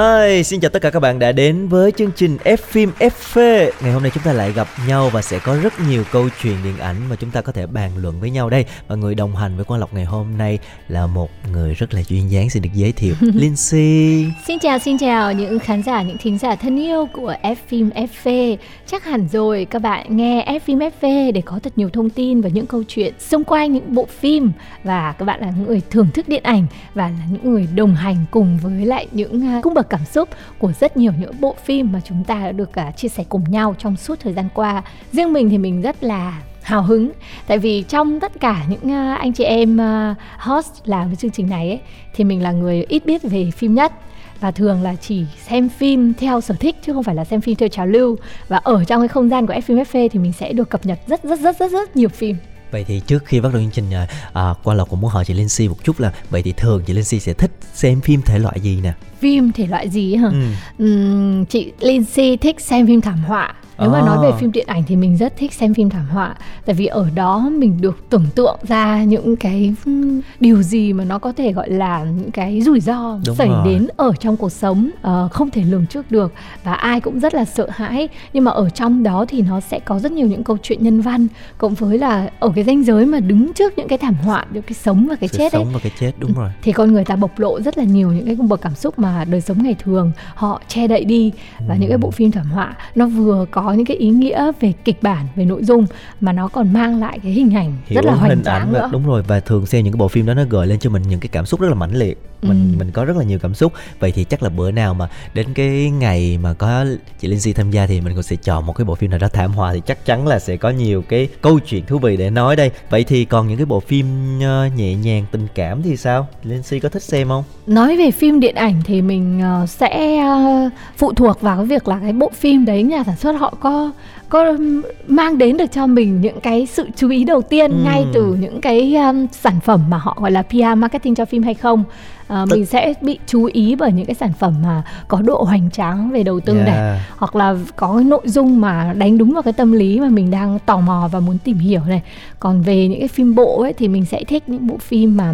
Hi, xin chào tất cả các bạn đã đến với chương trình F phim FV. Ngày hôm nay chúng ta lại gặp nhau và sẽ có rất nhiều câu chuyện điện ảnh mà chúng ta có thể bàn luận với nhau đây. Và người đồng hành với Quang Lộc ngày hôm nay là một người rất là duyên dáng xin được giới thiệu Lindsay. Xin chào, xin chào những khán giả, những thính giả thân yêu của F phim FV. Chắc hẳn rồi các bạn nghe F phim FV để có thật nhiều thông tin và những câu chuyện xung quanh những bộ phim và các bạn là những người thưởng thức điện ảnh và là những người đồng hành cùng với lại những à, cung bậc cảm xúc của rất nhiều những bộ phim mà chúng ta đã được à, chia sẻ cùng nhau trong suốt thời gian qua. Riêng mình thì mình rất là hào hứng. Tại vì trong tất cả những à, anh chị em à, host làm cái chương trình này ấy, thì mình là người ít biết về phim nhất. Và thường là chỉ xem phim theo sở thích chứ không phải là xem phim theo trào lưu. Và ở trong cái không gian của F thì mình sẽ được cập nhật rất rất rất rất rất nhiều phim. Vậy thì trước khi bắt đầu chương trình à, à, Quang Lộc cũng muốn hỏi chị Lindsay một chút là vậy thì thường chị Lindsay sẽ thích xem phim thể loại gì nè? phim thể loại gì hả? Ừ. Ừm, chị Lindsay thích xem phim thảm họa nếu mà À. nói về phim điện ảnh thì mình rất thích xem phim thảm họa tại vì ở đó mình được tưởng tượng ra những cái điều gì mà nó có thể gọi là những cái rủi ro Đúng xảy rồi. đến ở trong cuộc sống ờ, không thể lường trước được và ai cũng rất là sợ hãi nhưng mà ở trong đó thì nó sẽ có rất nhiều những câu chuyện nhân văn cộng với là ở cái ranh giới mà đứng trước những cái thảm họa những cái sống và cái Sự chết ấy sống và cái chết đúng rồi. thì con người ta bộc lộ rất là nhiều những cái cung bậc cảm xúc mà đời sống ngày thường họ che đậy đi và những cái bộ phim thảm họa nó vừa có những cái ý nghĩa về kịch bản về nội dung mà nó còn mang lại cái hình ảnh rất là hoành tráng nữa. đúng rồi và thường xem những cái bộ phim đó nó gợi lên cho mình những cái cảm xúc rất là mãnh liệt. Mình Ừ. mình có rất là nhiều cảm xúc. Vậy thì chắc là bữa nào mà đến cái ngày mà có chị Lindsay tham gia thì mình cũng sẽ chọn một cái bộ phim nào đó thảm họa thì chắc chắn là sẽ có nhiều cái câu chuyện thú vị để nói đây. Vậy thì còn những cái bộ phim ờ, nhẹ nhàng tình cảm thì sao? Lindsay có thích xem không? Nói về phim điện ảnh thì mình ờ, sẽ ờ, phụ thuộc vào cái việc là cái bộ phim đấy nhà sản xuất họ có có mang đến được cho mình những cái sự chú ý đầu tiên Ừ. ngay từ những cái um, sản phẩm mà họ gọi là PR marketing cho phim hay không Tức- mình sẽ bị chú ý bởi những cái sản phẩm mà có độ hoành tráng về đầu tư này Yeah. hoặc là có cái nội dung mà đánh đúng vào cái tâm lý mà mình đang tò mò và muốn tìm hiểu này còn về những cái phim bộ ấy thì mình sẽ thích những bộ phim mà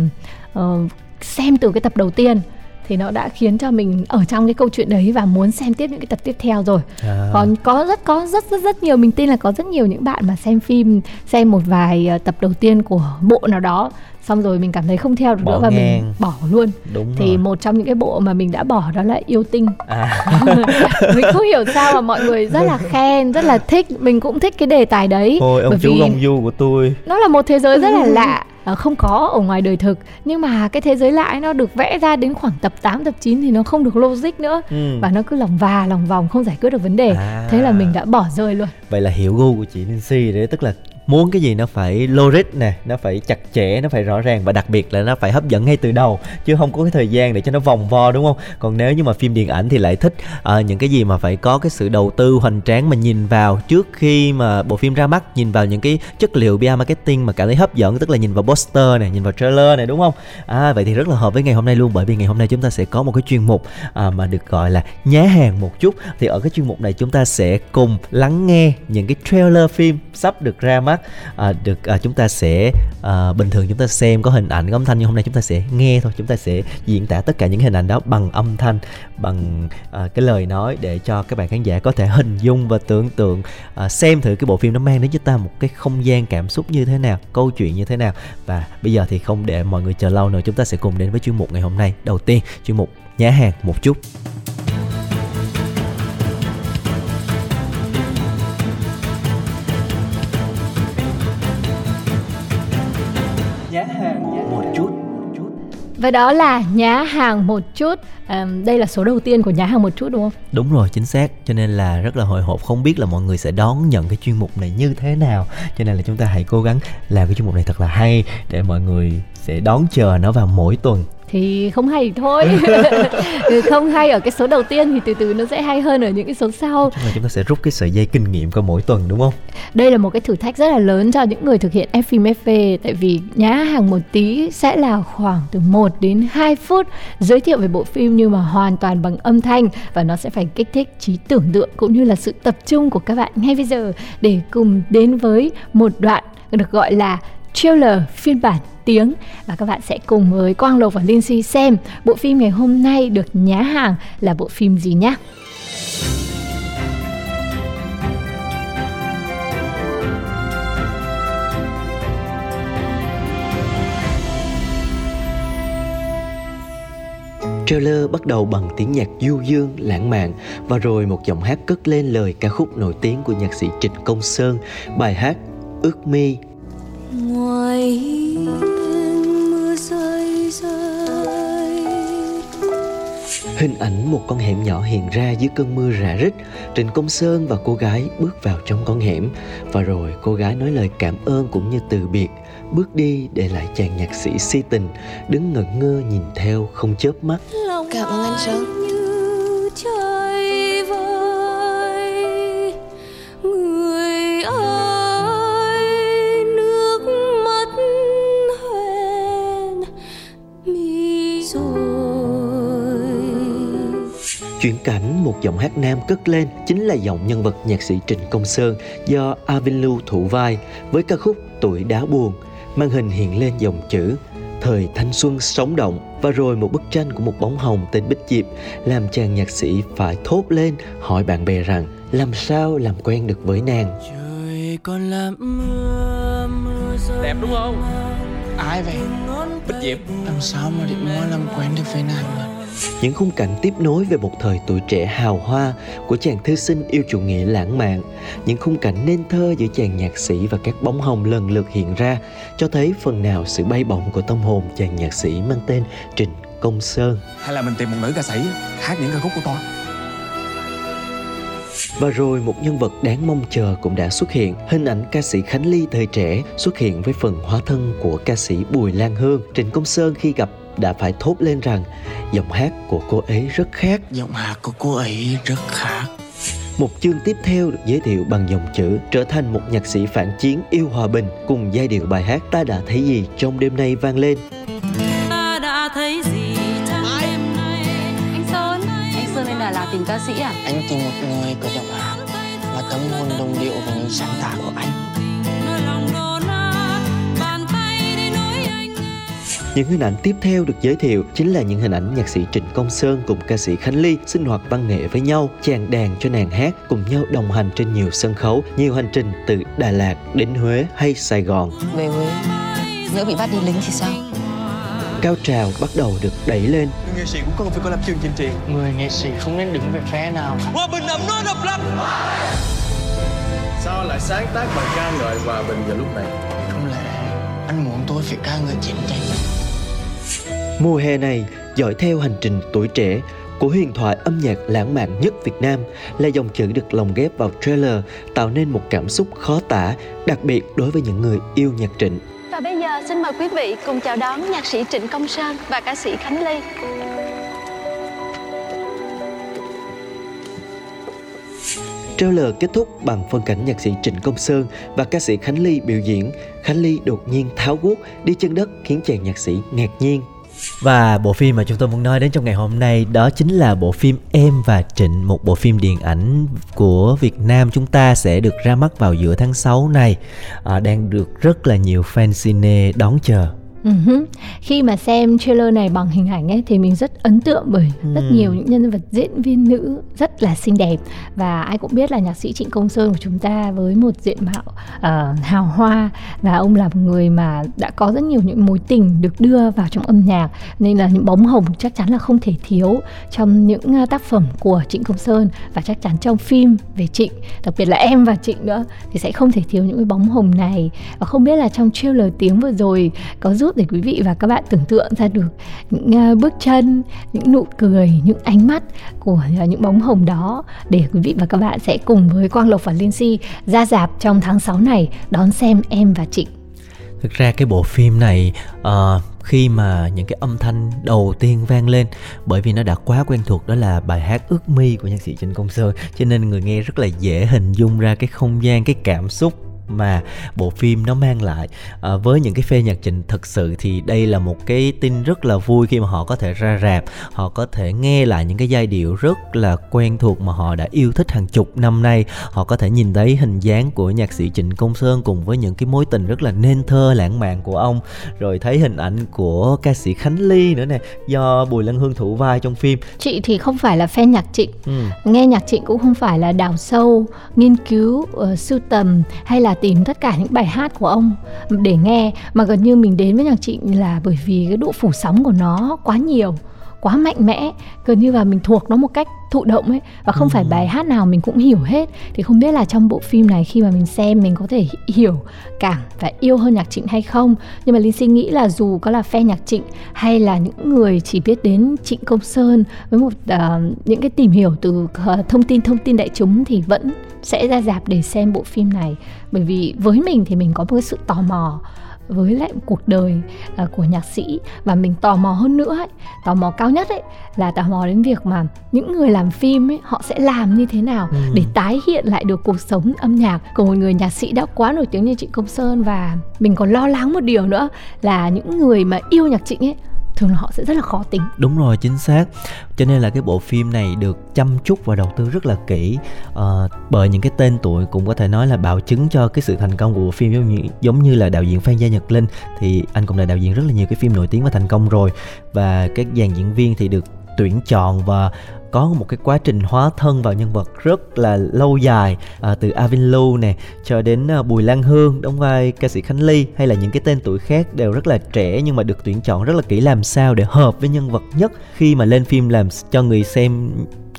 ờ, xem từ cái tập đầu tiên thì nó đã khiến cho mình ở trong cái câu chuyện đấy và muốn xem tiếp những cái tập tiếp theo rồi. À. còn có rất có rất rất rất nhiều mình tin là có rất nhiều những bạn mà xem phim xem một vài ờ, tập đầu tiên của bộ nào đó xong rồi mình cảm thấy không theo được Bỏ nữa và mình ngang. bỏ luôn. Đúng thì rồi. một trong những cái bộ mà mình đã bỏ đó là yêu tinh. À. Mình không hiểu sao mà mọi người rất là khen rất là thích mình cũng thích cái đề tài đấy. Thôi ông bởi chú vì gông du của tôi. nó là một thế giới rất là lạ không có ở ngoài đời thực nhưng mà cái thế giới lạ ấy nó được vẽ ra đến khoảng tập 8, tập 9 thì nó không được logic nữa Ừ. và nó cứ lòng và lòng vòng không giải quyết được vấn đề À. thế là mình đã bỏ rơi luôn vậy là hiểu gu của chị Nancy đấy tức là muốn cái gì nó phải logic nè nó phải chặt chẽ nó phải rõ ràng và đặc biệt là nó phải hấp dẫn ngay từ đầu chứ không có cái thời gian để cho nó vòng vo đúng không? Còn nếu như mà phim điện ảnh thì lại thích uh, những cái gì mà phải có cái sự đầu tư hoành tráng mà nhìn vào trước khi mà bộ phim ra mắt nhìn vào những cái chất liệu PR marketing mà cảm thấy hấp dẫn tức là nhìn vào poster này nhìn vào trailer này đúng không? À vậy thì rất là hợp với ngày hôm nay luôn bởi vì ngày hôm nay chúng ta sẽ có một cái chuyên mục uh, mà được gọi là nhá hàng một chút. Thì ở cái chuyên mục này chúng ta sẽ cùng lắng nghe những cái trailer phim sắp được ra mắt à, được à, chúng ta sẽ à, bình thường chúng ta xem có hình ảnh có âm thanh nhưng hôm nay chúng ta sẽ nghe thôi. Chúng ta sẽ diễn tả tất cả những hình ảnh đó bằng âm thanh bằng à, cái lời nói để cho các bạn khán giả có thể hình dung và tưởng tượng. À, xem thử cái bộ phim nó mang đến cho ta một cái không gian cảm xúc như thế nào câu chuyện như thế nào. Và bây giờ thì không để mọi người chờ lâu nữa chúng ta sẽ cùng đến với chuyên mục ngày hôm nay. Đầu tiên chuyên mục nhà hàng một chút. Và đó là nhá hàng một chút à, đây là số đầu tiên của nhá hàng một chút đúng không Đúng rồi, chính xác. Cho nên là rất là hồi hộp không biết là mọi người sẽ đón nhận cái chuyên mục này như thế nào. Cho nên là chúng ta hãy cố gắng làm cái chuyên mục này thật là hay để mọi người sẽ đón chờ nó vào mỗi tuần thì không hay thì thôi không hay ở cái số đầu tiên thì từ từ nó sẽ hay hơn ở những cái số sau. Là chúng ta sẽ rút cái sợi dây kinh nghiệm qua mỗi tuần đúng không? Đây là một cái thử thách rất là lớn cho những người thực hiện F phim FV tại vì nhá hàng một tí sẽ là khoảng từ 1 đến 2 phút giới thiệu về bộ phim nhưng mà hoàn toàn bằng âm thanh và nó sẽ phải kích thích trí tưởng tượng cũng như là sự tập trung của các bạn ngay bây giờ để cùng đến với một đoạn được gọi là trailer phiên bản tiếng và các bạn sẽ cùng với Quang Lộc và Linh Si xem bộ phim ngày hôm nay được nhá hàng là bộ phim gì nhé. Trailer bắt đầu bằng tiếng nhạc du dương, lãng mạn và rồi một giọng hát cất lên lời ca khúc nổi tiếng của nhạc sĩ Trịnh Công Sơn, bài hát Ước mi. Ngoài hiên mưa rơi rơi Hình ảnh một con hẻm nhỏ hiện ra dưới cơn mưa rã rít. Trịnh Công Sơn và cô gái bước vào trong con hẻm và rồi cô gái nói lời cảm ơn cũng như từ biệt, bước đi để lại chàng nhạc sĩ si tình đứng ngẩn ngơ nhìn theo không chớp mắt. Cảm ơn anh Sơn. Chuyển cảnh một giọng hát nam cất lên chính là giọng nhân vật nhạc sĩ Trịnh Công Sơn do Avin Lưu thủ vai với ca khúc Tuổi đá buồn màn hình hiện lên dòng chữ thời thanh xuân sống động và rồi một bức tranh của một bóng hồng tên Bích Diệp làm chàng nhạc sĩ phải thốt lên hỏi bạn bè rằng làm sao làm quen được với nàng Trời còn làm mưa mưa Đẹp đúng không? Ai vậy? Bích Diệp Làm sao mà định muốn làm quen được với nàng mà những khung cảnh tiếp nối về một thời tuổi trẻ hào hoa của chàng thư sinh yêu chủ nghĩa lãng mạn. Những khung cảnh nên thơ giữa chàng nhạc sĩ và các bóng hồng lần lượt hiện ra cho thấy phần nào sự bay bổng của tâm hồn chàng nhạc sĩ mang tên Trịnh Công Sơn. Hay là mình tìm một nữ ca sĩ hát những ca khúc của tôi? Và rồi một nhân vật đáng mong chờ cũng đã xuất hiện. Hình ảnh ca sĩ Khánh Ly thời trẻ xuất hiện với phần hóa thân của ca sĩ Bùi Lan Hương. Trịnh Công Sơn khi gặp đã phải thốt lên rằng giọng hát của cô ấy rất khác. Giọng hát của cô ấy rất khác. Một chương tiếp theo được giới thiệu bằng dòng chữ trở thành một nhạc sĩ phản chiến yêu hòa bình cùng giai điệu bài hát ta đã thấy gì trong đêm nay vang lên. ta đã thấy gì trong đêm nay? Anh Sơn. Anh Sơn lên Đà Lạt tìm ca sĩ à? Anh tìm một người có giọng hát Và tâm hồn đồng điệu với những sáng tác của anh Những hình ảnh tiếp theo được giới thiệu chính là những hình ảnh nhạc sĩ Trịnh Công Sơn cùng ca sĩ Khánh Ly sinh hoạt văn nghệ với nhau, chàng đàn cho nàng hát cùng nhau đồng hành trên nhiều sân khấu, nhiều hành trình từ Đà Lạt đến Huế hay Sài Gòn. Về Huế Nhớ bị bắt đi lính thì sao? Cao trào bắt đầu được đẩy lên. Nghệ sĩ cũng cần phải có lập trường chính trị. Người nghệ sĩ không nên đứng về phe nào Hòa bình ấm nói độc lập. Sao lại sáng tác bài ca ngợi hòa bình vào lúc này? Không lẽ anh muốn tôi phải ca ngợi chiến tranh Mùa hè này, dõi theo hành trình tuổi trẻ của huyền thoại âm nhạc lãng mạn nhất Việt Nam là dòng chữ được lồng ghép vào trailer tạo nên một cảm xúc khó tả, đặc biệt đối với những người yêu nhạc Trịnh. Và bây giờ xin mời quý vị cùng chào đón nhạc sĩ Trịnh Công Sơn và ca sĩ Khánh Ly. Trailer kết thúc bằng phân cảnh nhạc sĩ Trịnh Công Sơn và ca sĩ Khánh Ly biểu diễn. Khánh Ly đột nhiên tháo guốc đi chân đất khiến chàng nhạc sĩ ngạc nhiên. Và bộ phim mà chúng tôi muốn nói đến trong ngày hôm nay đó chính là bộ phim Em và Trịnh, một bộ phim điện ảnh của Việt Nam chúng ta sẽ được ra mắt vào giữa tháng 6 này. À, đang được rất là nhiều fan cine đón chờ. Uh-huh. Khi mà xem trailer này bằng hình ảnh ấy thì mình rất ấn tượng bởi rất Ừm. nhiều những nhân vật diễn viên nữ rất là xinh đẹp và ai cũng biết là nhạc sĩ Trịnh Công Sơn của chúng ta với một diện mạo ờ, hào hoa và ông là một người mà đã có rất nhiều những mối tình được đưa vào trong âm nhạc nên là những bóng hồng chắc chắn là không thể thiếu trong những ờ, tác phẩm của Trịnh Công Sơn và chắc chắn trong phim về Trịnh đặc biệt là em và Trịnh nữa thì sẽ không thể thiếu những cái bóng hồng này và không biết là trong trailer tiếng vừa rồi có giúp để quý vị và các bạn tưởng tượng ra được những ờ, bước chân, những nụ cười, những ánh mắt của ờ, những bóng hồng đó để quý vị và các bạn sẽ cùng với Quang Lộc và Liên Si ra dạp trong tháng 6 này đón xem em và Trịnh. Thực ra cái bộ phim này uh, khi mà những cái âm thanh đầu tiên vang lên bởi vì nó đã quá quen thuộc đó là bài hát ước mi của nhạc sĩ trịnh công sơn cho nên người nghe rất là dễ hình dung ra cái không gian cái cảm xúc mà bộ phim nó mang lại. À, với những cái phê nhạc trịnh thực sự thì đây là một cái tin rất là vui khi mà họ có thể ra rạp họ có thể nghe lại những cái giai điệu rất là quen thuộc mà họ đã yêu thích hàng chục năm nay. Họ có thể nhìn thấy hình dáng của nhạc sĩ trịnh công sơn cùng với những cái mối tình rất là nên thơ lãng mạn của ông. Rồi thấy hình ảnh của ca sĩ khánh ly nữa nè do bùi lân hương thủ vai trong phim. Chị thì không phải là fan nhạc trịnh. Ừ. nghe nhạc trịnh cũng không phải là đào sâu nghiên cứu uh, sưu tầm hay là tìm tất cả những bài hát của ông để nghe, mà gần như mình đến với nhạc trịnh là bởi vì cái độ phủ sóng của nó quá nhiều quá mạnh mẽ gần như là mình thuộc nó một cách thụ động ấy và không ừ. phải bài hát nào mình cũng hiểu hết. Thì không biết là trong bộ phim này khi mà mình xem mình có thể hiểu cảm và yêu hơn nhạc trịnh hay không. Nhưng mà linh sinh nghĩ là dù có là fan nhạc trịnh hay là những người chỉ biết đến trịnh công sơn với một uh, những cái tìm hiểu từ uh, thông tin thông tin đại chúng thì vẫn sẽ ra dạp để xem bộ phim này. Bởi vì với mình thì mình có một cái sự tò mò với lại cuộc đời uh, của nhạc sĩ và mình tò mò hơn nữa ấy, tò mò cao nhất ấy là tò mò đến việc mà những người làm phim ấy họ sẽ làm như thế nào ừ. để tái hiện lại được cuộc sống âm nhạc của một người nhạc sĩ đã quá nổi tiếng như chị Công Sơn và mình còn lo lắng một điều nữa là những người mà yêu nhạc Trịnh ấy thường là họ sẽ rất là khó tính. Đúng rồi chính xác. Cho nên là cái bộ phim này được chăm chút và đầu tư rất là kỹ. Uh, bởi những cái tên tuổi cũng có thể nói là bảo chứng cho cái sự thành công của bộ phim. Giống như giống như là đạo diễn Phan Gia Nhật Linh thì anh cũng là đạo diễn rất là nhiều cái phim nổi tiếng và thành công rồi. Và các dàn diễn viên thì được tuyển chọn và có một cái quá trình hóa thân vào nhân vật rất là lâu dài à, từ Avin Lu nè cho đến à, Bùi Lan Hương đóng vai ca sĩ Khánh Ly hay là những cái tên tuổi khác đều rất là trẻ nhưng mà được tuyển chọn rất là kỹ làm sao để hợp với nhân vật nhất khi mà lên phim làm cho người xem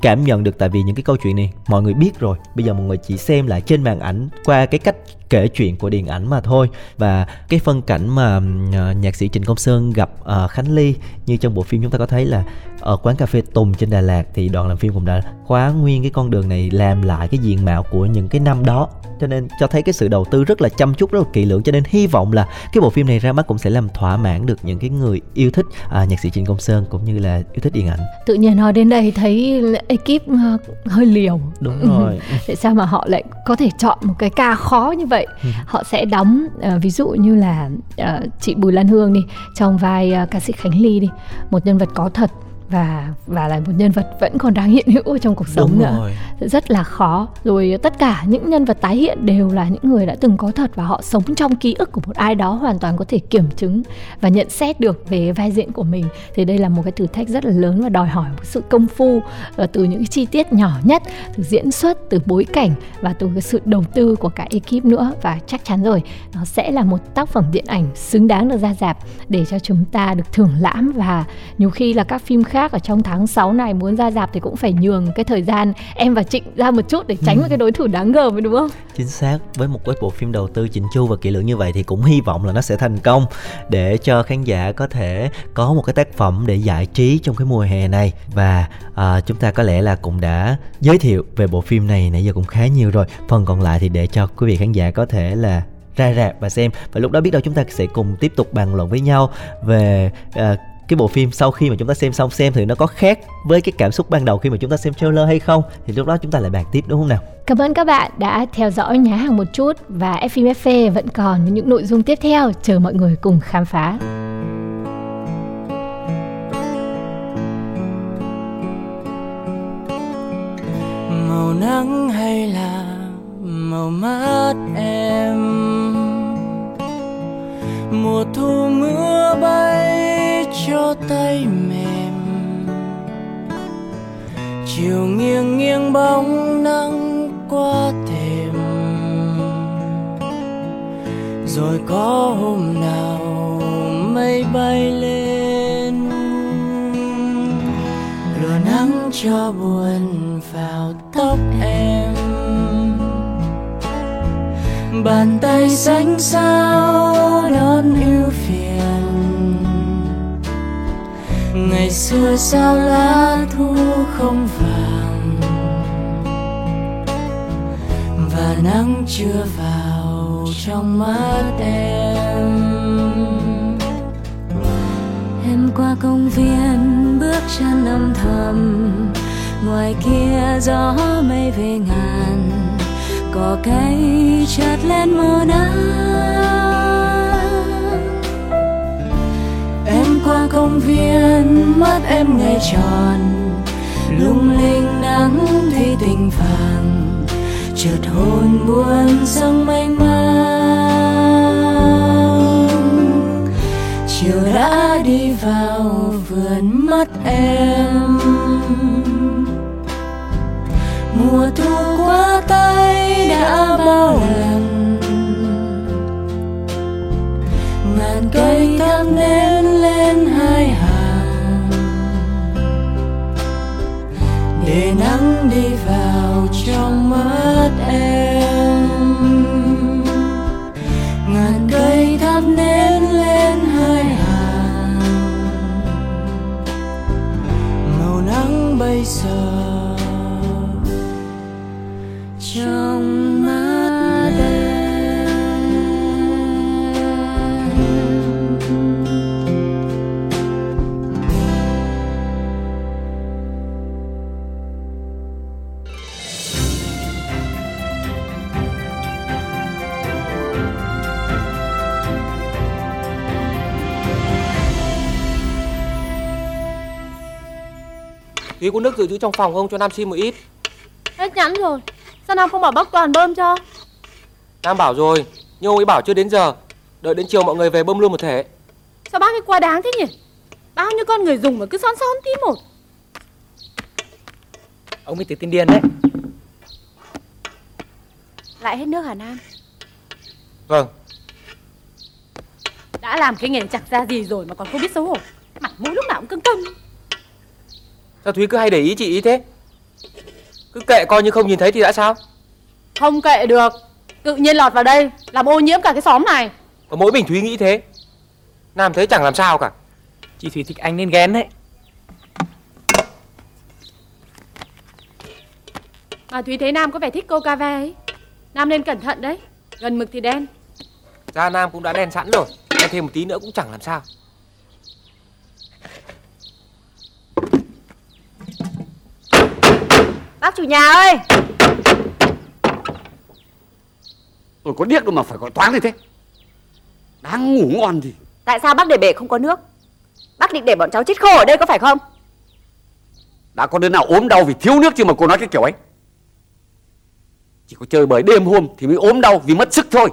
cảm nhận được. Tại vì những cái câu chuyện này mọi người biết rồi bây giờ mọi người chỉ xem lại trên màn ảnh qua cái cách kể chuyện của điện ảnh mà thôi. Và cái phân cảnh mà uh, nhạc sĩ Trịnh Công Sơn gặp uh, Khánh Ly như trong bộ phim chúng ta có thấy là ở quán cà phê Tùng trên Đà Lạt thì đoàn làm phim cũng đã khóa nguyên cái con đường này làm lại cái diện mạo của những cái năm đó. Cho nên cho thấy cái sự đầu tư rất là chăm chút rất là kỹ lưỡng. Cho nên hy vọng là cái bộ phim này ra mắt cũng sẽ làm thỏa mãn được những cái người yêu thích à, nhạc sĩ Trịnh Công Sơn cũng như là yêu thích điện ảnh. Tự nhiên nói đến đây thấy ekip uh, hơi liều. Đúng rồi. Tại sao mà họ lại có thể chọn một cái ca khó như vậy ừ. họ sẽ đóng uh, ví dụ như là uh, chị Bùi Lan Hương đi trong vai uh, ca sĩ Khánh Ly đi một nhân vật có thật và và là một nhân vật vẫn còn đang hiện hữu trong cuộc sống Đúng nữa. rồi. rất là khó. Rồi tất cả những nhân vật tái hiện đều là những người đã từng có thật và họ sống trong ký ức của một ai đó hoàn toàn có thể kiểm chứng và nhận xét được về vai diễn của mình. Thì đây là một cái thử thách rất là lớn và đòi hỏi một sự công phu ờ, từ những cái chi tiết nhỏ nhất từ diễn xuất từ bối cảnh và từ cái sự đầu tư của cả ekip nữa. Và chắc chắn rồi nó sẽ là một tác phẩm điện ảnh xứng đáng được ra dạp để cho chúng ta được thưởng lãm. Và nhiều khi là các phim khác khác ở trong tháng 6 này muốn ra dạp thì cũng phải nhường cái thời gian em và Trịnh ra một chút để tránh ừ. một cái đối thủ đáng gờm đúng không? Chính xác với một cái bộ phim đầu tư chỉnh chu và kỹ lưỡng như vậy thì cũng hy vọng là nó sẽ thành công để cho khán giả có thể có một cái tác phẩm để giải trí trong cái mùa hè này và à, chúng ta có lẽ là cũng đã giới thiệu về bộ phim này nãy giờ cũng khá nhiều rồi phần còn lại thì để cho quý vị khán giả có thể là ra rạp và xem và lúc đó biết đâu chúng ta sẽ cùng tiếp tục bàn luận với nhau về uh, cái bộ phim sau khi mà chúng ta xem xong xem thì nó có khác với cái cảm xúc ban đầu khi mà chúng ta xem trailer hay không? Thì lúc đó chúng ta lại bàn tiếp đúng không nào? Cảm ơn các bạn đã theo dõi nhá hàng một chút và Fim FV vẫn còn những nội dung tiếp theo. Chờ mọi người cùng khám phá. Màu nắng hay là màu mắt em? Mùa thu mưa bay cho mềm. Chiều nghiêng nghiêng bóng nắng qua thềm. Rồi có hôm nào mây bay lên. Lửa nắng cho buồn vào tóc em. Bàn tay xanh sao đón yêu ngày xưa sao lá thu không vàng? Và nắng chưa vào trong mắt em. Em qua công viên, bước chân âm thầm. Ngoài kia gió mây về ngàn. Cỏ cây chợt lên màu nắng. Công viên, mắt em ngày tròn. Lung linh nắng thấy tình vàng, chợt hồn buồn sang mênh mang. Chiều đã đi vào vườn mắt em. Mùa thu qua tay đã bao lần. Thúy có nước dự trữ trong phòng không? Cho Nam xin một ít. Hết nhẵn rồi. Sao Nam không bảo bác Toàn bơm cho? Nam bảo rồi Nhưng ông ấy bảo chưa đến giờ. Đợi đến chiều mọi người về bơm luôn một thể. Sao bác ấy quá đáng thế nhỉ? Bao nhiêu con người dùng mà cứ son son tí một. Ông ấy từ tiên điên đấy. Lại hết nước hả Nam? Vâng. Đã làm cái nghề chẳng ra gì rồi mà còn không biết xấu hổ. Mặt mũi lúc nào cũng cưng cưng Sao Thúy cứ hay để ý chị ý thế? Cứ kệ coi như không nhìn thấy thì đã sao? Không kệ được. Tự nhiên lọt vào đây Làm ô nhiễm cả cái xóm này. Có mỗi mình Thúy nghĩ thế. Nam thấy chẳng làm sao cả. Chị Thúy thích anh nên ghen đấy. Mà Thúy thấy Nam có vẻ thích coca ve ấy. Nam nên cẩn thận đấy. Gần mực thì đen. Da Nam cũng đã đen sẵn rồi. Đen thêm một tí nữa cũng chẳng làm sao Bác chủ nhà ơi! Tôi có điếc đâu mà phải gọi toán như thế. Đang ngủ ngon gì Tại sao bác để bể không có nước? Bác định để bọn cháu chết khô ở đây có phải không? Đã có đứa nào ốm đau vì thiếu nước chứ mà cô nói cái kiểu ấy? Chỉ có chơi bời đêm hôm thì mới ốm đau vì mất sức thôi.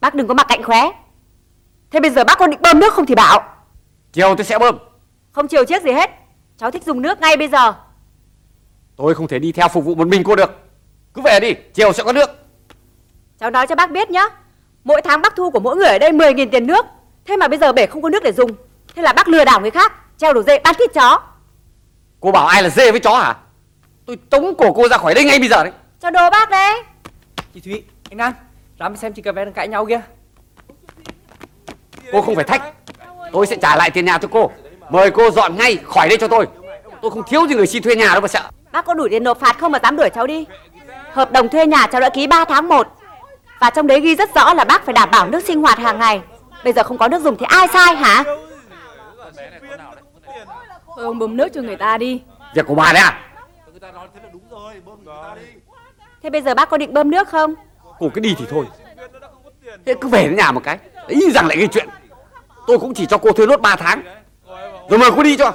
Bác đừng có mặc cạnh khóe. Thế bây giờ bác có định bơm nước không thì bảo. Chiều tôi sẽ bơm. Không chiều chiếc gì hết. Cháu thích dùng nước ngay bây giờ Tôi không thể đi theo phục vụ một mình cô được. Cứ về đi, chiều sẽ có nước. Cháu nói cho bác biết nhá. Mỗi tháng bác thu của mỗi người ở đây 10.000 tiền nước. Thế mà bây giờ bể không có nước để dùng. Thế là bác lừa đảo người khác Treo đồ dây bán thịt chó. Cô bảo ai là dê với chó hả? Tôi tống cổ cô ra khỏi đây ngay bây giờ đấy. Cho đồ bác đấy Chị Thúy, anh Nam Ra xem chị cà vé đang cãi nhau kia Cô không phải thách. Tôi sẽ trả lại tiền nhà cho cô. Mời cô dọn ngay khỏi đây cho tôi. Tôi không thiếu gì người xin thuê nhà đâu mà sợ Bác có đủ tiền nộp phạt không mà dám đuổi cháu đi? Hợp đồng thuê nhà cháu đã ký 3 tháng 1 Và trong đấy ghi rất rõ là bác phải đảm bảo nước sinh hoạt hàng ngày. Bây giờ không có nước dùng thì ai sai hả? Thôi ông bơm nước cho người ta đi. Việc của bà đấy à? Thế bây giờ bác có định bơm nước không? Cô cứ đi thì thôi. Thế cứ về đến nhà một cái. Ý rằng lại gây chuyện. Tôi cũng chỉ cho cô thuê nốt 3 tháng. Rồi mời cô đi cho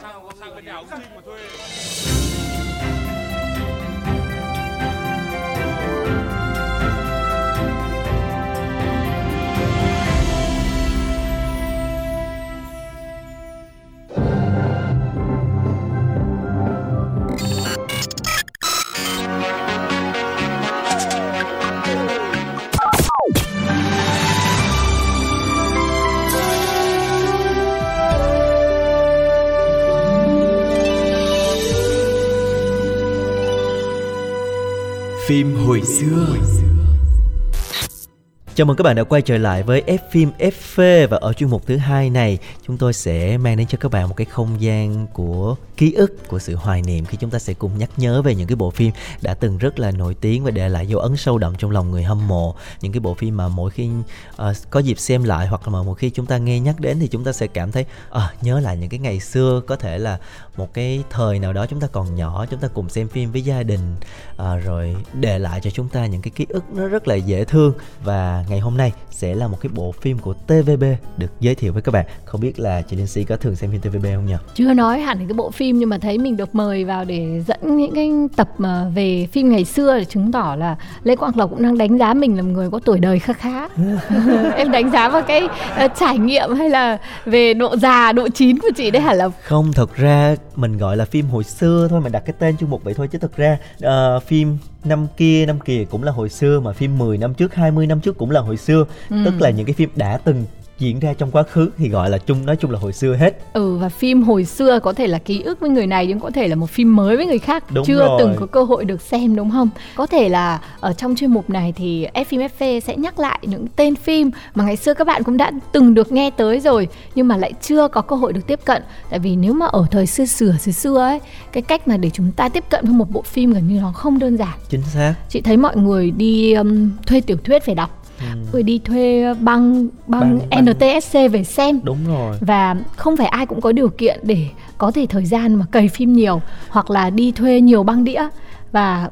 Phim hồi xưa. Chào mừng các bạn đã quay trở lại với F phim F phê và ở chuyên mục thứ hai này chúng tôi sẽ mang đến cho các bạn một cái không gian của ký ức của sự hoài niệm khi chúng ta sẽ cùng nhắc nhớ về những cái bộ phim đã từng rất là nổi tiếng và để lại dấu ấn sâu đậm trong lòng người hâm mộ. Những cái bộ phim mà mỗi khi uh, có dịp xem lại hoặc là một mỗi khi chúng ta nghe nhắc đến thì chúng ta sẽ cảm thấy uh, nhớ lại những cái ngày xưa. Có thể là một cái thời nào đó chúng ta còn nhỏ chúng ta cùng xem phim với gia đình uh, rồi để lại cho chúng ta những cái ký ức nó rất là dễ thương. Và ngày hôm nay sẽ là một cái bộ phim của TVB được giới thiệu với các bạn không biết là chị Linh Si có thường xem phim TVB không nhỉ? Chưa nói hẳn cái bộ phim nhưng mà thấy mình được mời vào để dẫn những cái tập mà về phim ngày xưa để chứng tỏ là Lê Quang Lộc cũng đang đánh giá mình là một người có tuổi đời khá khá. em đánh giá vào cái uh, trải nghiệm hay là về độ già, độ chín của chị đấy hả là Không, thật ra mình gọi là phim hồi xưa thôi mình đặt cái tên chung một vậy thôi chứ thực ra uh, phim năm kia năm kia cũng là hồi xưa mà phim 10 năm trước 20 năm trước cũng là hồi xưa ừ. tức là những cái phim đã từng diễn ra trong quá khứ thì gọi là chung nói chung là hồi xưa hết. Ừ và phim hồi xưa có thể là ký ức với người này nhưng có thể là một phim mới với người khác đúng chưa rồi. từng có cơ hội được xem đúng không? Có thể là ở trong chuyên mục này thì F phim FV sẽ nhắc lại những tên phim mà ngày xưa các bạn cũng đã từng được nghe tới rồi nhưng mà lại chưa có cơ hội được tiếp cận. Tại vì nếu mà ở thời xưa xưa xưa xưa ấy cái cách mà để chúng ta tiếp cận với một bộ phim gần như nó không đơn giản. Chính xác. Chị thấy mọi người đi um, thuê tiểu thuyết về đọc ừ. rồi đi thuê băng băng, băng NTSC về xem. Đúng rồi. Và không phải ai cũng có điều kiện để có thể thời gian mà cày phim nhiều hoặc là đi thuê nhiều băng đĩa và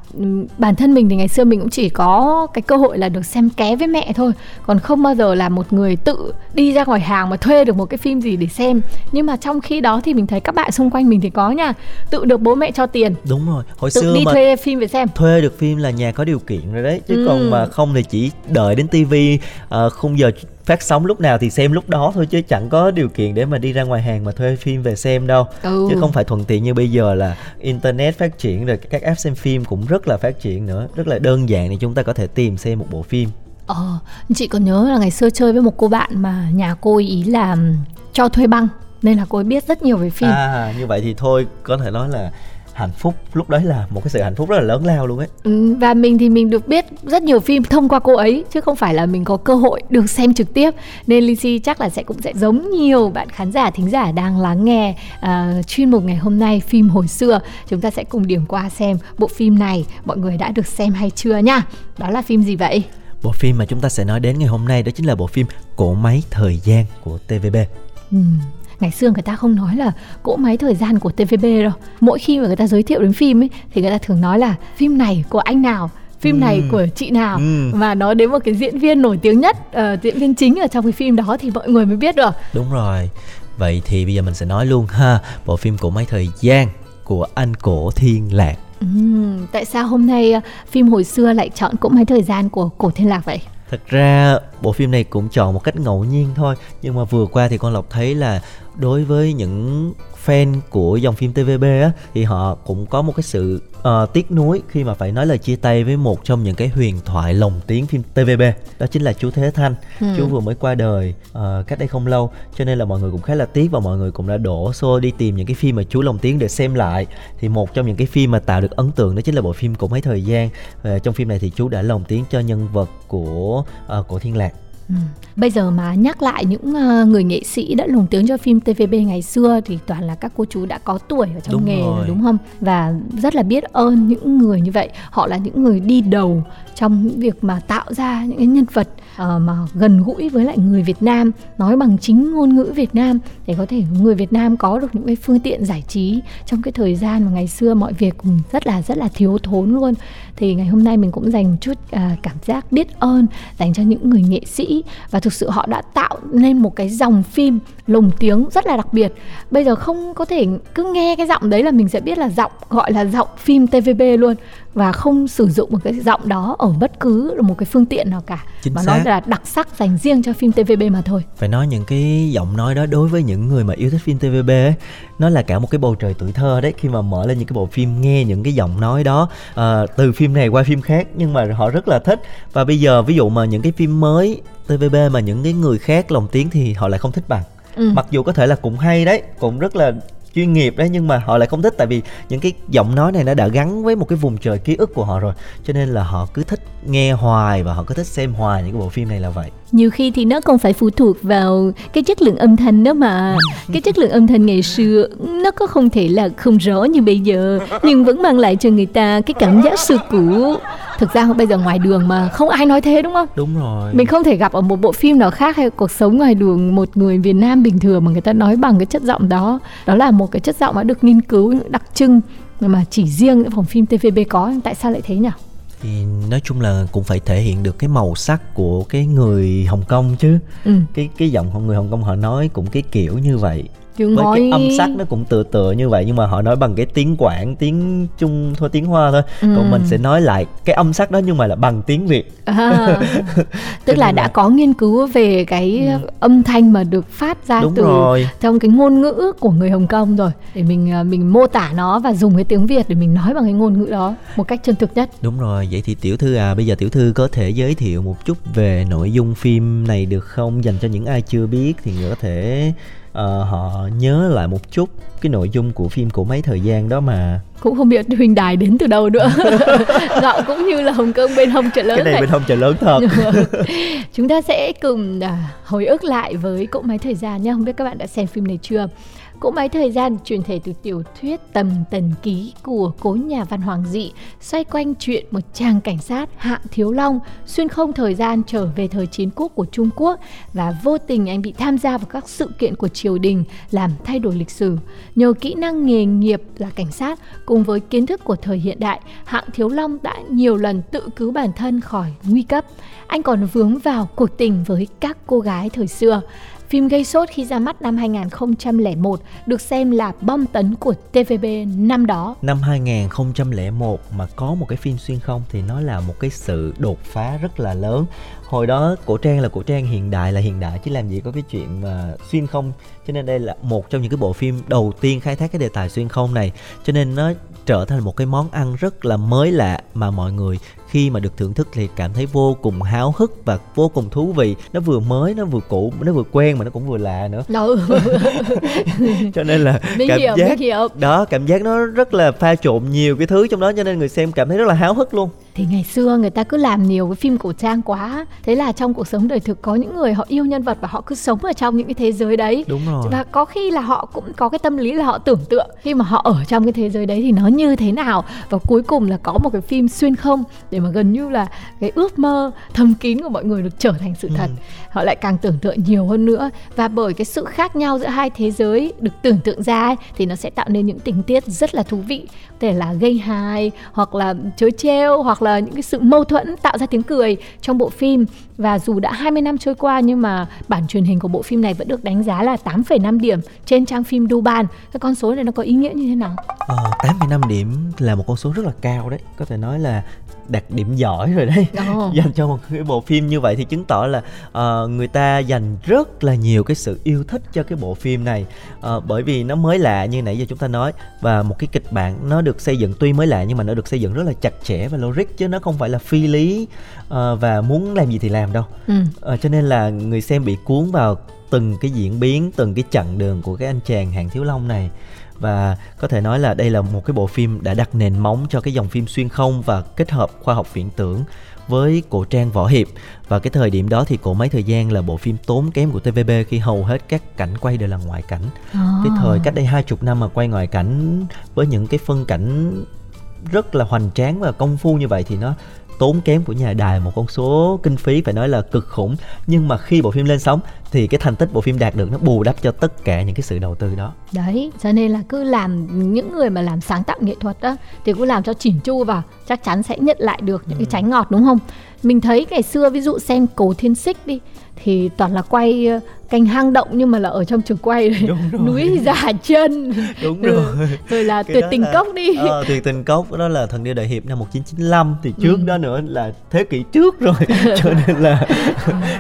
bản thân mình thì ngày xưa mình cũng chỉ có cái cơ hội là được xem ké với mẹ thôi. Còn không bao giờ là một người tự đi ra ngoài hàng mà thuê được một cái phim gì để xem. Nhưng mà trong khi đó thì mình thấy các bạn xung quanh mình thì có nha tự được bố mẹ cho tiền. Đúng rồi hồi tự xưa đi mà thuê phim về xem. thuê được phim là nhà có điều kiện rồi đấy. Chứ ừ. còn mà không thì chỉ đợi đến tivi uh, khung giờ phát sóng lúc nào thì xem lúc đó thôi chứ chẳng có điều kiện để mà đi ra ngoài hàng mà thuê phim về xem đâu. Ừ. chứ không phải thuận tiện như bây giờ là internet phát triển rồi các app xem phim cũng rất là phát triển nữa. Rất là đơn giản thì chúng ta có thể tìm xem một bộ phim. Ờ chị còn nhớ là ngày xưa chơi với một cô bạn mà nhà cô ý là cho thuê băng nên là cô ấy biết rất nhiều về phim. À như vậy thì thôi có thể nói là hạnh phúc. Lúc đấy là một cái sự hạnh phúc rất là lớn lao luôn ấy. Ừ, và mình thì mình được biết rất nhiều phim thông qua cô ấy chứ không phải là mình có cơ hội được xem trực tiếp. Nên Lizzy chắc là sẽ cũng sẽ giống nhiều bạn khán giả thính giả đang lắng nghe uh, chuyên mục ngày hôm nay phim hồi xưa. Chúng ta sẽ cùng điểm qua xem bộ phim này mọi người đã được xem hay chưa nha. Đó là phim gì vậy? Bộ phim mà chúng ta sẽ nói đến ngày hôm nay đó chính là bộ phim cỗ máy thời gian của TVB ừ ngày xưa người ta không nói là cỗ máy thời gian của TVB đâu. Mỗi khi mà người ta giới thiệu đến phim ấy thì người ta thường nói là phim này của anh nào? Phim này ừ. của chị nào? Ừ. và nói đến một cái diễn viên nổi tiếng nhất uh, diễn viên chính ở trong cái phim đó thì mọi người mới biết được. Đúng rồi. Vậy thì bây giờ mình sẽ nói luôn ha bộ phim cỗ máy thời gian của anh cổ thiên lạc. Ừ, tại sao hôm nay uh, phim hồi xưa lại chọn cỗ máy thời gian của cổ thiên lạc vậy thật ra, bộ phim này cũng chọn một cách ngẫu nhiên thôi. Nhưng mà vừa qua thì con lộc thấy là đối với những fan của dòng phim TVB á, thì họ cũng có một cái sự uh, tiếc nuối khi mà phải nói lời chia tay với một trong những cái huyền thoại lồng tiếng phim TVB đó chính là chú Thế Thanh. Ừ. chú vừa mới qua đời uh, cách đây không lâu cho nên là mọi người cũng khá là tiếc và mọi người cũng đã đổ xô đi tìm những cái phim mà chú lồng tiếng để xem lại. Thì một trong những cái phim mà tạo được ấn tượng đó chính là bộ phim cũng mấy thời gian. Uh, trong phim này thì chú đã lồng tiếng cho nhân vật của uh, của Thiên Lạc. Ừ. Bây giờ mà nhắc lại những uh, người nghệ sĩ đã lồng tiếng cho phim TVB ngày xưa thì toàn là các cô chú đã có tuổi ở trong đúng nghề rồi. đúng không? Và rất là biết ơn những người như vậy. Họ là những người đi đầu trong những việc mà tạo ra những cái nhân vật uh, mà gần gũi với lại người Việt Nam, nói bằng chính ngôn ngữ Việt Nam để có thể người Việt Nam có được những cái phương tiện giải trí trong cái thời gian mà ngày xưa mọi việc rất là rất là thiếu thốn luôn. Thì ngày hôm nay mình cũng dành một chút uh, cảm giác biết ơn dành cho những người nghệ sĩ và thực sự họ đã tạo nên một cái dòng phim lồng tiếng rất là đặc biệt. Bây giờ không có thể cứ nghe cái giọng đấy là mình sẽ biết là giọng, gọi là giọng phim TVB luôn và không sử dụng một cái giọng đó ở bất cứ một cái phương tiện nào cả Chính mà xác. nó là đặc sắc dành riêng cho phim TVB mà thôi phải nói những cái giọng nói đó đối với những người mà yêu thích phim TVB ấy, nó là cả một cái bầu trời tuổi thơ đấy khi mà mở lên những cái bộ phim nghe những cái giọng nói đó uh, từ phim này qua phim khác nhưng mà họ rất là thích và bây giờ ví dụ mà những cái phim mới TVB mà những cái người khác lồng tiếng thì họ lại không thích bằng ừ. mặc dù có thể là cũng hay đấy cũng rất là chuyên nghiệp đấy, nhưng mà họ lại không thích. Tại vì những cái giọng nói này nó đã gắn với một cái vùng trời ký ức của họ rồi. Cho nên là họ cứ thích nghe hoài và họ cứ thích xem hoài những cái bộ phim này là vậy nhiều khi thì nó còn phải phụ thuộc vào cái chất lượng âm thanh đó mà. Cái chất lượng âm thanh ngày xưa nó có không thể là không rõ như bây giờ nhưng vẫn mang lại cho người ta cái cảm giác xưa cũ. Thực ra bây giờ ngoài đường mà không ai nói thế đúng không? Đúng rồi. Mình không thể gặp ở một bộ phim nào khác hay cuộc sống ngoài đường một người Việt Nam bình thường mà người ta nói bằng cái chất giọng đó. Đó là một cái chất giọng đã được nghiên cứu đặc trưng mà chỉ riêng những phòng phim TVB có. Tại sao lại thế nhỉ thì nói chung là cũng phải thể hiện được cái màu sắc của cái người Hồng Kông chứ ừ. cái cái giọng người Hồng Kông họ nói cũng cái kiểu như vậy Chứ với nói... cái âm sắc nó cũng tựa tựa như vậy nhưng mà họ nói bằng cái tiếng quảng tiếng trung thôi tiếng hoa thôi. Ừ. còn mình sẽ nói lại cái âm sắc đó nhưng mà là bằng tiếng việt. À, tức là đã là... có nghiên cứu về cái ừ. âm thanh mà được phát ra Đúng từ rồi. trong cái ngôn ngữ của người hồng kông rồi. Để mình à, mình mô tả nó và dùng cái tiếng việt để mình nói bằng cái ngôn ngữ đó một cách chân thực nhất. Đúng rồi. Vậy thì tiểu thư à bây giờ tiểu thư có thể giới thiệu một chút về nội dung phim này được không? Dành cho những ai chưa biết thì người có thể uh, họ nhớ lại một chút cái nội dung của phim của mấy thời gian đó mà. Cũng không biết huỳnh đài đến từ đâu nữa. Gạo cũng như là hồng kông bên hông chợ lớn cái này, này. bên hông chợ lớn thật. Chúng ta sẽ cùng uh, hồi ức lại với cỗ máy thời gian nhé không biết các bạn đã xem phim này chưa Cỗ máy thời gian truyền thể từ tiểu thuyết Tầm Tần Ký của cố nhà văn Hoàng Dị xoay quanh chuyện một chàng cảnh sát Hạng Thiếu Long xuyên không thời gian trở về thời chiến quốc của Trung Quốc và vô tình anh bị tham gia vào các sự kiện của triều đình làm thay đổi lịch sử. Nhờ kỹ năng nghề nghiệp là cảnh sát cùng với kiến thức của thời hiện đại, Hạng Thiếu Long đã nhiều lần tự cứu bản thân khỏi nguy cấp. Anh còn vướng vào cuộc tình với các cô gái thời xưa. Phim gây sốt khi ra mắt năm 2001 được xem là bom tấn của TVB năm đó. Năm 2001 mà có một cái phim xuyên không thì nó là một cái sự đột phá rất là lớn. Hồi đó cổ trang là cổ trang hiện đại, là hiện đại chứ làm gì có cái chuyện mà xuyên không cho nên đây là một trong những cái bộ phim đầu tiên khai thác cái đề tài xuyên không này cho nên nó trở thành một cái món ăn rất là mới lạ mà mọi người khi mà được thưởng thức thì cảm thấy vô cùng háo hức và vô cùng thú vị nó vừa mới nó vừa cũ nó vừa quen mà nó cũng vừa lạ nữa ừ. cho nên là cảm hiểu, giác hiểu. đó cảm giác nó rất là pha trộn nhiều cái thứ trong đó cho nên người xem cảm thấy rất là háo hức luôn thì ngày xưa người ta cứ làm nhiều cái phim cổ trang quá. Thế là trong cuộc sống đời thực có những người họ yêu nhân vật và họ cứ sống ở trong những cái thế giới đấy. Đúng rồi. Và có khi là họ cũng có cái tâm lý là họ tưởng tượng khi mà họ ở trong cái thế giới đấy thì nó như thế nào. Và cuối cùng là có một cái phim xuyên không để mà gần như là cái ước mơ thầm kín của mọi người được trở thành sự thật. Ừ. họ lại càng tưởng tượng nhiều hơn nữa. Và bởi cái sự khác nhau giữa hai thế giới được tưởng tượng ra ấy, thì nó sẽ tạo nên những tình tiết rất là thú vị thể là gây hài hoặc là chới trêu hoặc là những cái sự mâu thuẫn tạo ra tiếng cười trong bộ phim và dù đã 20 năm trôi qua nhưng mà bản truyền hình của bộ phim này vẫn được đánh giá là 8,5 điểm trên trang phim Duban. Cái con số này nó có ý nghĩa như thế nào? Ờ, 8,5 điểm là một con số rất là cao đấy. Có thể nói là đạt điểm giỏi rồi đấy oh. dành cho một cái bộ phim như vậy thì chứng tỏ là uh, người ta dành rất là nhiều cái sự yêu thích cho cái bộ phim này uh, bởi vì nó mới lạ như nãy giờ chúng ta nói và một cái kịch bản nó được xây dựng tuy mới lạ nhưng mà nó được xây dựng rất là chặt chẽ và logic chứ nó không phải là phi lý uh, và muốn làm gì thì làm đâu. Ừ. uh, cho nên là người xem bị cuốn vào từng cái diễn biến từng cái chặng đường của cái anh chàng hạng thiếu long này. Và có thể nói là đây là một cái bộ phim đã đặt nền móng cho cái dòng phim xuyên không và kết hợp khoa học viễn tưởng với cổ trang võ hiệp và cái thời điểm đó thì cổ mấy thời gian là bộ phim tốn kém của TVB khi hầu hết các cảnh quay đều là ngoại cảnh à. cái thời cách đây hai chục năm mà quay ngoại cảnh với những cái phân cảnh rất là hoành tráng và công phu như vậy thì nó tốn kém của nhà đài một con số kinh phí phải nói là cực khủng. Nhưng mà khi bộ phim lên sóng thì cái thành tích bộ phim đạt được nó bù đắp cho tất cả những cái sự đầu tư đó. Đấy cho nên là cứ làm những người mà làm sáng tạo nghệ thuật đó thì cứ làm cho chỉn chu vào chắc chắn sẽ nhận lại được những ừ. cái trái ngọt đúng không mình thấy ngày xưa ví dụ xem cổ thiên xích đi thì toàn là quay ờ, canh hang động nhưng mà là ở trong trường quay này. núi giả chân đúng rồi ừ. rồi là tuyệt tình là, cốc đi ờ, tuyệt tình cốc đó là thần điêu đại hiệp năm 1995 thì trước ừ. đó nữa là thế kỷ trước rồi cho nên là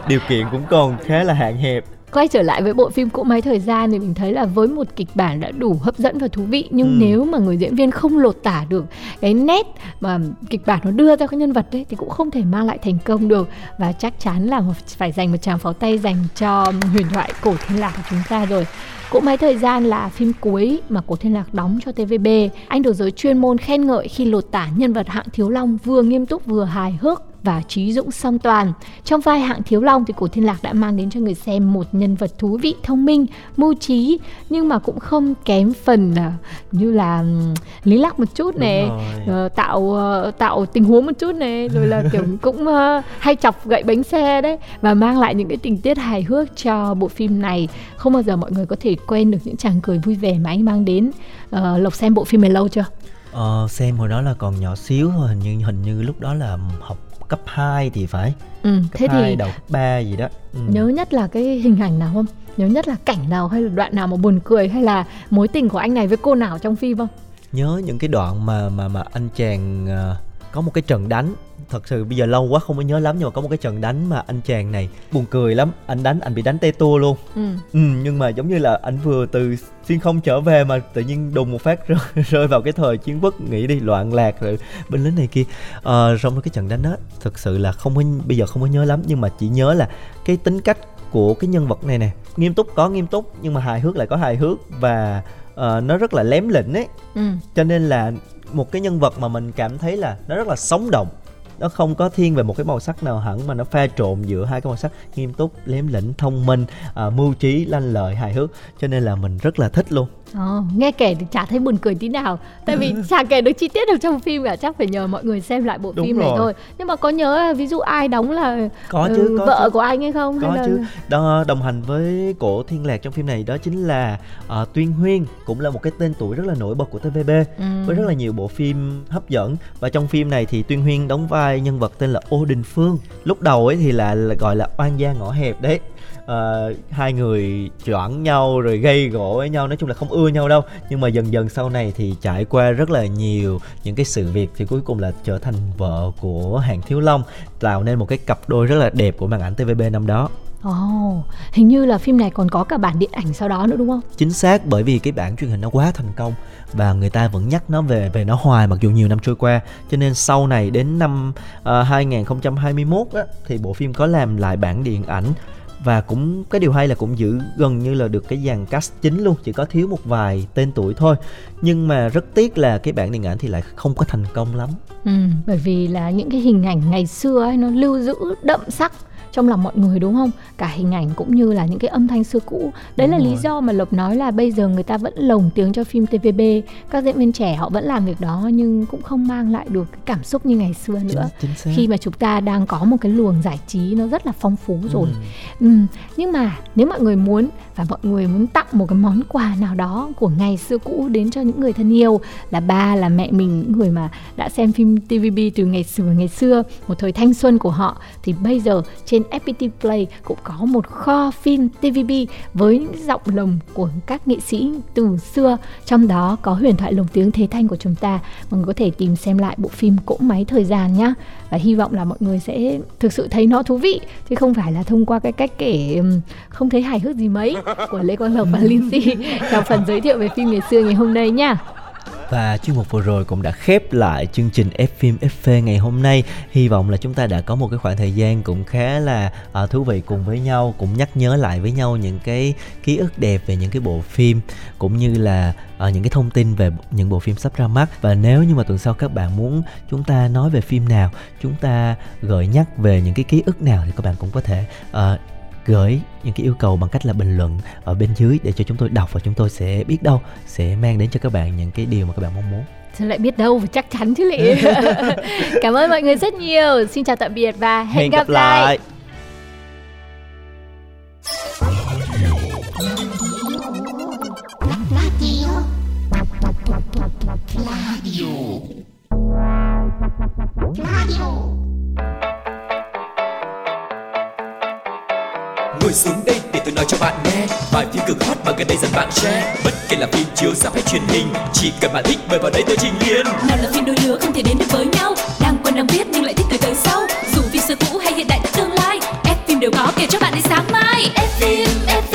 điều kiện cũng còn khá là hạn hẹp quay trở lại với bộ phim cũ máy thời gian thì mình thấy là với một kịch bản đã đủ hấp dẫn và thú vị nhưng Ừ. nếu mà người diễn viên không lột tả được cái nét mà kịch bản nó đưa ra các nhân vật đấy thì cũng không thể mang lại thành công được và chắc chắn là phải dành một tràng pháo tay dành cho huyền thoại cổ thiên lạc của chúng ta rồi Cỗ máy thời gian là phim cuối mà Cổ Thiên Lạc đóng cho TVB. Anh được giới chuyên môn khen ngợi khi lột tả nhân vật hạng Thiếu Long vừa nghiêm túc vừa hài hước và trí dũng song toàn. Trong vai hạng Thiếu Long thì Cổ Thiên Lạc đã mang đến cho người xem một nhân vật thú vị, thông minh, mưu trí nhưng mà cũng không kém phần là như là lý lắc một chút này, ờ, tạo ờ, tạo tình huống một chút này, rồi là kiểu cũng ờ, hay chọc gậy bánh xe đấy và mang lại những cái tình tiết hài hước cho bộ phim này. Không bao giờ mọi người có thể quên được những chàng cười vui vẻ mà anh mang đến. Lộc xem bộ phim này lâu chưa? Ờ, xem hồi đó là còn nhỏ xíu thôi hình như hình như lúc đó là học cấp 2 thì phải Ừ, cấp thế 2, thì đầu cấp 3 gì đó ừ. nhớ nhất là cái hình ảnh nào không? Nhớ nhất là cảnh nào hay là đoạn nào mà buồn cười hay là mối tình của anh này với cô nào trong phim không? nhớ những cái đoạn mà mà mà anh chàng ờ, có một cái trận đánh thật sự bây giờ lâu quá không có nhớ lắm nhưng mà có một cái trận đánh mà anh chàng này buồn cười lắm. Anh đánh anh bị đánh tê tua luôn. Ừ. ừ, nhưng mà giống như là anh vừa từ xuyên không trở về mà tự nhiên đùng một phát rơi, rơi vào cái thời chiến quốc nghĩ đi loạn lạc rồi binh lính này kia. Ờ, trong cái trận đánh đó thực sự là không có bây giờ không có nhớ lắm nhưng mà chỉ nhớ là cái tính cách của cái nhân vật này nè. Nghiêm túc có nghiêm túc nhưng mà hài hước lại có hài hước và ờ, nó rất là lém lĩnh ấy. Ừ. cho nên là một cái nhân vật mà mình cảm thấy là nó rất là sống động nó không có thiên về một cái màu sắc nào hẳn mà nó pha trộn giữa hai cái màu sắc nghiêm túc lém lĩnh thông minh à, mưu trí lanh lợi hài hước. Cho nên là mình rất là thích luôn. Ờ, nghe kể thì chả thấy buồn cười tí nào Tại vì chả kể được chi tiết được trong phim cả Chắc phải nhờ mọi người xem lại bộ Đúng phim này rồi. thôi Nhưng mà có nhớ ví dụ ai đóng là Có ừ, chứ, có vợ chứ. của anh hay không? có hay là... chứ đó đồng hành với cổ thiên lạc trong phim này đó chính là à, tuyên huyên cũng là một cái tên tuổi rất là nổi bật của tvb Ừ. với rất là nhiều bộ phim hấp dẫn và trong phim này thì tuyên huyên đóng vai nhân vật tên là ô đình phương lúc đầu ấy thì là, là gọi là oan gia ngõ hẹp đấy Ờ, hai người choảng nhau rồi gây gỗ với nhau nói chung là không ưa nhau đâu. Nhưng mà dần dần sau này thì trải qua rất là nhiều những cái sự việc thì cuối cùng là trở thành vợ của hàng thiếu long tạo nên một cái cặp đôi rất là đẹp của màn ảnh tvb năm đó. Ồ, hình như là phim này còn có cả bản điện ảnh sau đó nữa đúng không? chính xác bởi vì cái bản truyền hình nó quá thành công và người ta vẫn nhắc nó về về nó hoài mặc dù nhiều năm trôi qua. Cho nên sau này đến năm ờ, 2021 á, thì bộ phim có làm lại bản điện ảnh và cũng cái điều hay là cũng giữ gần như là được cái dàn cast chính luôn chỉ có thiếu một vài tên tuổi thôi. Nhưng mà rất tiếc là cái bản điện ảnh thì lại không có thành công lắm. Ừ, bởi vì là những cái hình ảnh ngày xưa ấy nó lưu giữ đậm sắc trong lòng mọi người đúng không? Cả hình ảnh cũng như là những cái âm thanh xưa cũ. Đấy Đúng là lý rồi. do mà Lộc nói là bây giờ người ta vẫn lồng tiếng cho phim TVB. Các diễn viên trẻ họ vẫn làm việc đó nhưng cũng không mang lại được cái cảm xúc như ngày xưa nữa. chính xác. Khi mà chúng ta đang có một cái luồng giải trí nó rất là phong phú rồi. Ừ. Ừ, nhưng mà nếu mọi người muốn và mọi người muốn tặng một cái món quà nào đó của ngày xưa cũ đến cho những người thân yêu là ba là mẹ mình những người mà đã xem phim TVB từ ngày xưa ngày xưa một thời thanh xuân của họ thì bây giờ trên FPT Play cũng có một kho phim TVB với những giọng lồng của các nghệ sĩ từ xưa. Trong đó có huyền thoại lồng tiếng thế thanh của chúng ta. Mọi người có thể tìm xem lại bộ phim cỗ máy thời gian nhá. Và hy vọng là mọi người sẽ thực sự thấy nó thú vị, chứ không phải là thông qua cái cách kể không thấy hài hước gì mấy của Lê Quang Lộc và Linh Si trong phần giới thiệu về phim ngày xưa ngày hôm nay nha. Và chuyên mục vừa rồi cũng đã khép lại chương trình F phim FV ngày hôm nay. Hy vọng là chúng ta đã có một cái khoảng thời gian cũng khá là uh, thú vị cùng với nhau, cũng nhắc nhớ lại với nhau những cái ký ức đẹp về những cái bộ phim cũng như là uh, những cái thông tin về những bộ phim sắp ra mắt. Và nếu như mà tuần sau các bạn muốn chúng ta nói về phim nào, chúng ta gợi nhắc về những cái ký ức nào thì các bạn cũng có thể uh, gửi những cái yêu cầu bằng cách là bình luận ở bên dưới để cho chúng tôi đọc và chúng tôi sẽ biết đâu sẽ mang đến cho các bạn những cái điều mà các bạn mong muốn. Sao lại biết đâu chắc chắn chứ lị? Cảm ơn mọi người rất nhiều. Xin chào tạm biệt và hẹn, gặp, lại. Rồi xuống đây để tôi nói cho bạn nghe. Bài phim cực hot mà gần đây dần bạn share. Bất kể là phim chiếu sắp hay truyền hình Chỉ cần bạn thích mời vào đây tôi trình liền Nào là phim đôi lứa không thể đến được với nhau. Đang quen đang biết nhưng lại thích từ tới sau. Dù phim xưa cũ hay hiện đại tương lai F phim đều có kể cho bạn đi sáng mai. F phim, F